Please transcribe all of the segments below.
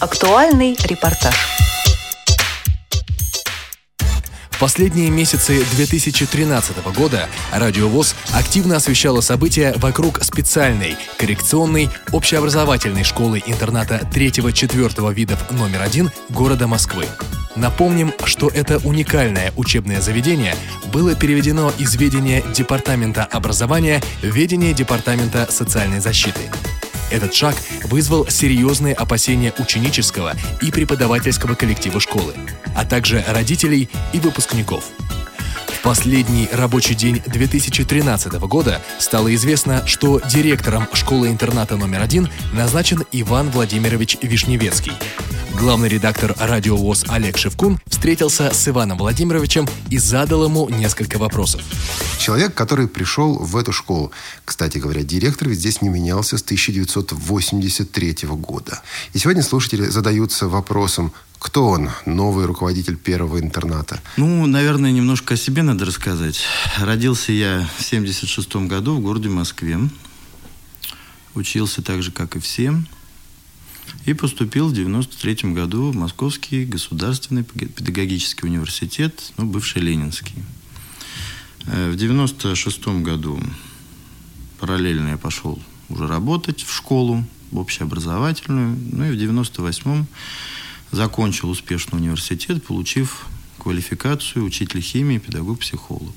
Актуальный репортаж. В последние месяцы 2013 года Радио ВОЗ активно освещало события вокруг специальной, коррекционной, общеобразовательной школы-интерната 3-4 видов номер один города Москвы. Напомним, что это уникальное учебное заведение было переведено из ведения Департамента образования в ведение Департамента социальной защиты. Этот шаг вызвал серьезные опасения ученического и преподавательского коллектива школы, а также родителей и выпускников. В последний рабочий день 2013 года стало известно, что директором школы-интерната номер один назначен Иван Владимирович Вишневецкий. Главный редактор радио ВОЗ Олег Шевкун встретился с Иваном Владимировичем и задал ему несколько вопросов. Человек, который пришел в эту школу, кстати говоря, директор ведь здесь не менялся с 1983 года. И сегодня слушатели задаются вопросом, кто он, новый руководитель первого интерната? Ну, наверное, немножко о себе надо рассказать. Родился я в 76 году в городе Москве. Учился так же, как и все. И поступил в 93 году в Московский государственный педагогический университет, ну, бывший Ленинский. Э, в 96 году параллельно я пошел уже работать в школу, в общеобразовательную. Ну и в 98 закончил успешно университет, получив квалификацию учитель химии, педагог-психолог.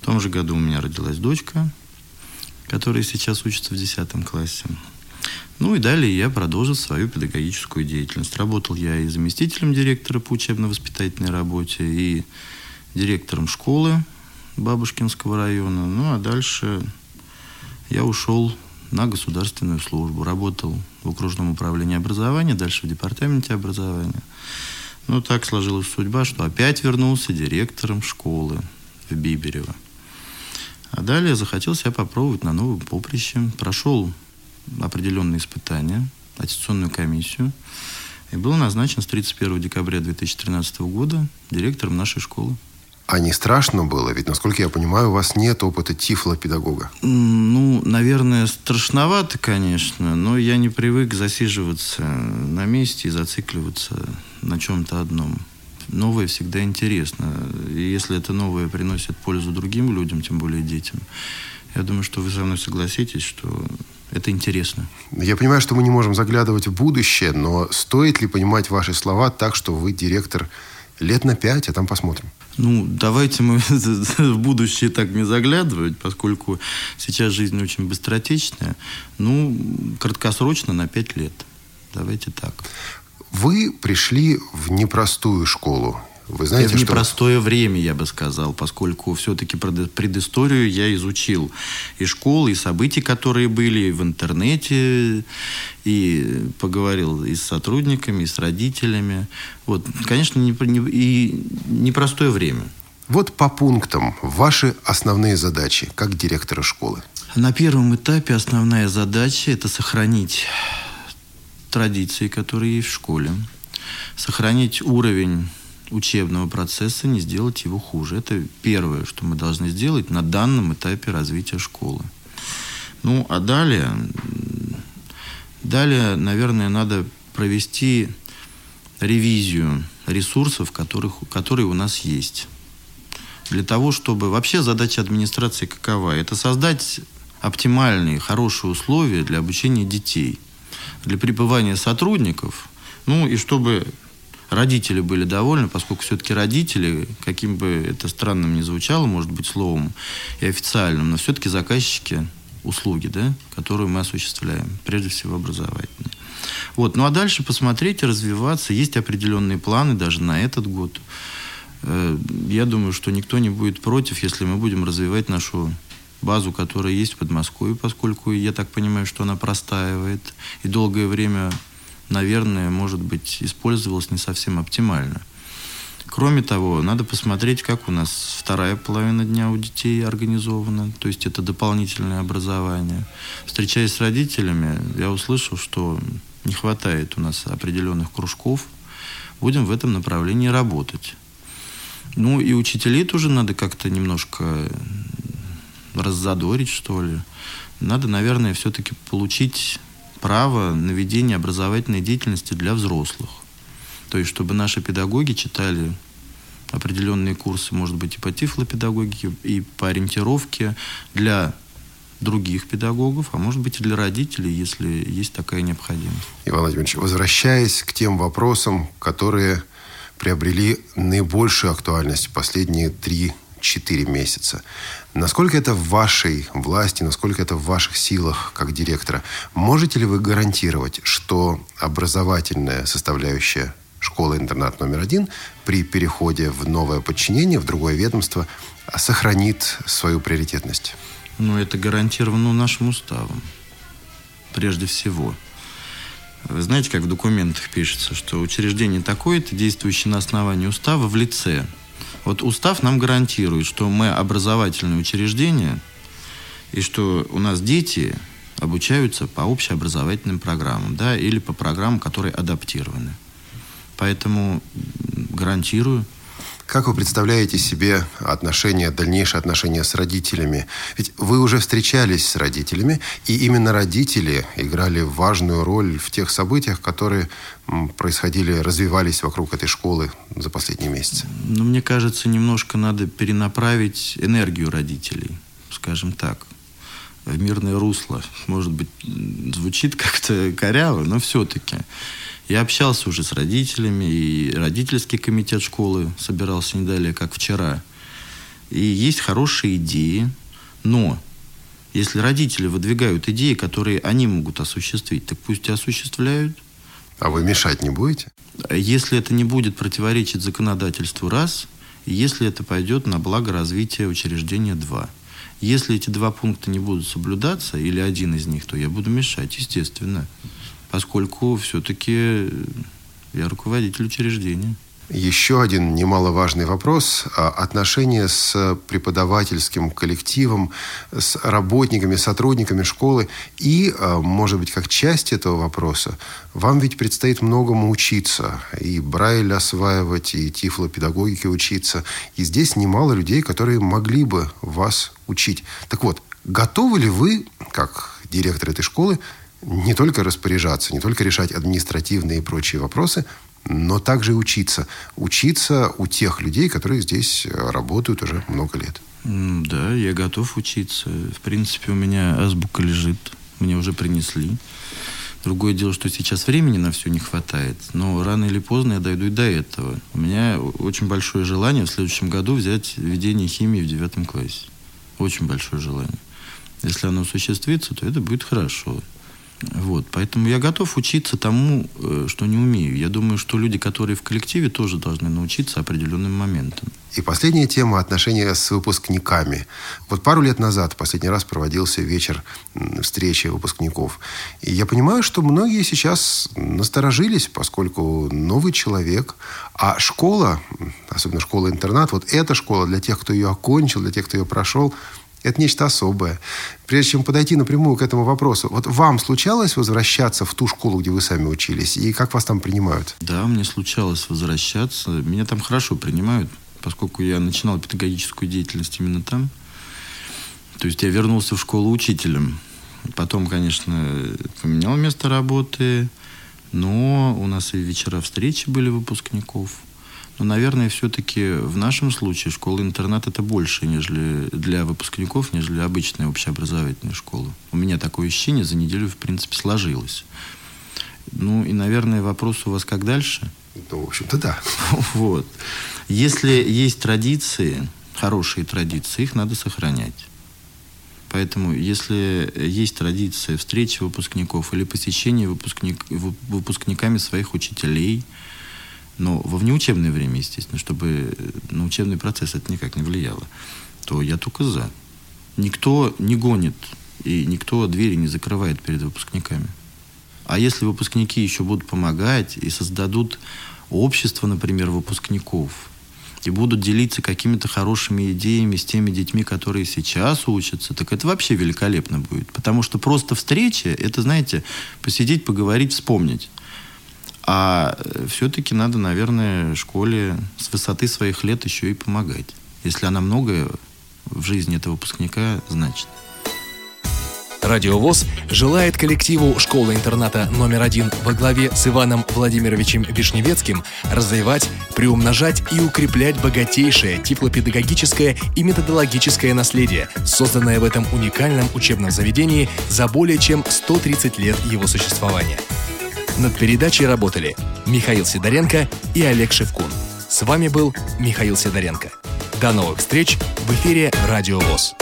В том же году у меня родилась дочка, которая сейчас учится в 10 классе. Ну и далее я продолжил свою педагогическую деятельность. Работал я и заместителем директора по учебно-воспитательной работе, и директором школы Бабушкинского района. Ну а дальше я ушел на государственную службу. Работал в окружном управлении образования, дальше в департаменте образования. Ну, так сложилась судьба, что опять вернулся директором школы в Биберево. А далее захотел себя попробовать на новом поприще. Прошел определенные испытания, аттестационную комиссию, и был назначен с 31 декабря 2013 года директором нашей школы. А не страшно было? Ведь, насколько я понимаю, у вас нет опыта тифлопедагога. Ну, наверное, страшновато, конечно, но я не привык засиживаться на месте и зацикливаться на чем-то одном. Новое всегда интересно. И если это новое приносит пользу другим людям, тем более детям, я думаю, что вы со мной согласитесь, что это интересно. Я понимаю, что мы не можем заглядывать в будущее, но стоит ли понимать ваши слова так, что вы директор лет на пять, а там посмотрим? Ну, давайте мы в будущее так не заглядывать, поскольку сейчас жизнь очень быстротечная. Ну, краткосрочно на пять лет. Давайте так. Вы пришли в непростую школу. Вы знаете, в непростое что... время, я бы сказал, поскольку все-таки предысторию я изучил. И школы, и события, которые были, и в интернете, и поговорил и с сотрудниками, и с родителями. Вот, конечно, не, не, и непростое время. Вот по пунктам ваши основные задачи как директора школы. На первом этапе основная задача – это сохранить традиции, которые есть в школе, сохранить уровень учебного процесса, не сделать его хуже. Это первое, что мы должны сделать на данном этапе развития школы. Ну, а далее, далее, наверное, надо провести ревизию ресурсов, которых, которые у нас есть. Для того, чтобы... Вообще задача администрации какова? Это создать оптимальные, хорошие условия для обучения детей, для пребывания сотрудников, ну и чтобы родители были довольны, поскольку все-таки родители, каким бы это странным ни звучало, может быть, словом и официальным, но все-таки заказчики услуги, да, которую мы осуществляем, прежде всего образовательные. Вот. Ну а дальше посмотреть развиваться. Есть определенные планы даже на этот год. Э, я думаю, что никто не будет против, если мы будем развивать нашу базу, которая есть в Подмосковье, поскольку я так понимаю, что она простаивает. И долгое время наверное, может быть, использовалось не совсем оптимально. Кроме того, надо посмотреть, как у нас вторая половина дня у детей организована, то есть это дополнительное образование. Встречаясь с родителями, я услышал, что не хватает у нас определенных кружков. Будем в этом направлении работать. Ну и учителей тоже надо как-то немножко раззадорить, что ли. Надо, наверное, все-таки получить право на ведение образовательной деятельности для взрослых. То есть, чтобы наши педагоги читали определенные курсы, может быть, и по тифлопедагогике, и по ориентировке для других педагогов, а может быть и для родителей, если есть такая необходимость. Иван Владимирович, возвращаясь к тем вопросам, которые приобрели наибольшую актуальность последние три 4 месяца. Насколько это в вашей власти, насколько это в ваших силах как директора? Можете ли вы гарантировать, что образовательная составляющая школы-интернат номер один при переходе в новое подчинение, в другое ведомство, сохранит свою приоритетность? Ну, это гарантировано нашим уставом. Прежде всего. Вы знаете, как в документах пишется, что учреждение такое-то, действующее на основании устава в лице. Вот устав нам гарантирует, что мы образовательное учреждение, и что у нас дети обучаются по общеобразовательным программам, да, или по программам, которые адаптированы. Поэтому гарантирую. Как вы представляете себе отношения, дальнейшие отношения с родителями? Ведь вы уже встречались с родителями, и именно родители играли важную роль в тех событиях, которые происходили, развивались вокруг этой школы за последние месяцы. Ну, мне кажется, немножко надо перенаправить энергию родителей, скажем так, в мирное русло. Может быть, звучит как-то коряво, но все-таки. Я общался уже с родителями, и родительский комитет школы собирался не далее, как вчера. И есть хорошие идеи, но если родители выдвигают идеи, которые они могут осуществить, так пусть и осуществляют. А вы мешать не будете? Если это не будет противоречить законодательству, раз, если это пойдет на благо развития учреждения, два. Если эти два пункта не будут соблюдаться, или один из них, то я буду мешать, естественно поскольку все-таки я руководитель учреждения. Еще один немаловажный вопрос – отношения с преподавательским коллективом, с работниками, сотрудниками школы. И, а, может быть, как часть этого вопроса, вам ведь предстоит многому учиться. И Брайль осваивать, и тифлопедагогике учиться. И здесь немало людей, которые могли бы вас учить. Так вот, готовы ли вы, как директор этой школы, не только распоряжаться, не только решать административные и прочие вопросы, но также учиться. Учиться у тех людей, которые здесь э, работают уже много лет. Да, я готов учиться. В принципе, у меня азбука лежит. Мне уже принесли. Другое дело, что сейчас времени на все не хватает, но рано или поздно я дойду и до этого. У меня очень большое желание в следующем году взять введение химии в девятом классе. Очень большое желание. Если оно осуществится, то это будет хорошо. Вот, поэтому я готов учиться тому, э, что не умею. Я думаю, что люди, которые в коллективе, тоже должны научиться определенным моментам. И последняя тема – отношения с выпускниками. Вот пару лет назад последний раз проводился вечер встречи выпускников. И я понимаю, что многие сейчас насторожились, поскольку новый человек, а школа, особенно школа-интернат, вот эта школа для тех, кто ее окончил, для тех, кто ее прошел – это нечто особое. Прежде чем подойти напрямую к этому вопросу, вот вам случалось возвращаться в ту школу, где вы сами учились, и как вас там принимают? Да, мне случалось возвращаться. Меня там хорошо принимают, поскольку я начинал педагогическую деятельность именно там. То есть я вернулся в школу учителем. Потом, конечно, поменял место работы, но у нас и вечера встречи были выпускников – но, наверное, все-таки в нашем случае школа-интернат это больше, нежели для выпускников, нежели обычная общеобразовательная школа. У меня такое ощущение за неделю, в принципе, сложилось. Ну, и, наверное, вопрос у вас как дальше? Ну, в общем-то, да. Вот. Если есть традиции, хорошие традиции, их надо сохранять. Поэтому, если есть традиция встречи выпускников или посещения выпускник, выпускниками своих учителей – но во внеучебное время, естественно, чтобы на учебный процесс это никак не влияло, то я только за. Никто не гонит и никто двери не закрывает перед выпускниками. А если выпускники еще будут помогать и создадут общество, например, выпускников, и будут делиться какими-то хорошими идеями с теми детьми, которые сейчас учатся, так это вообще великолепно будет. Потому что просто встреча, это, знаете, посидеть, поговорить, вспомнить. А э, все-таки надо, наверное, школе с высоты своих лет еще и помогать, если она многое в жизни этого выпускника значит. Радио ВОЗ желает коллективу школы-интерната номер один во главе с Иваном Владимировичем Вишневецким развивать, приумножать и укреплять богатейшее теплопедагогическое и методологическое наследие, созданное в этом уникальном учебном заведении за более чем 130 лет его существования. Над передачей работали Михаил Сидоренко и Олег Шевкун. С вами был Михаил Сидоренко. До новых встреч в эфире «Радио ВОЗ».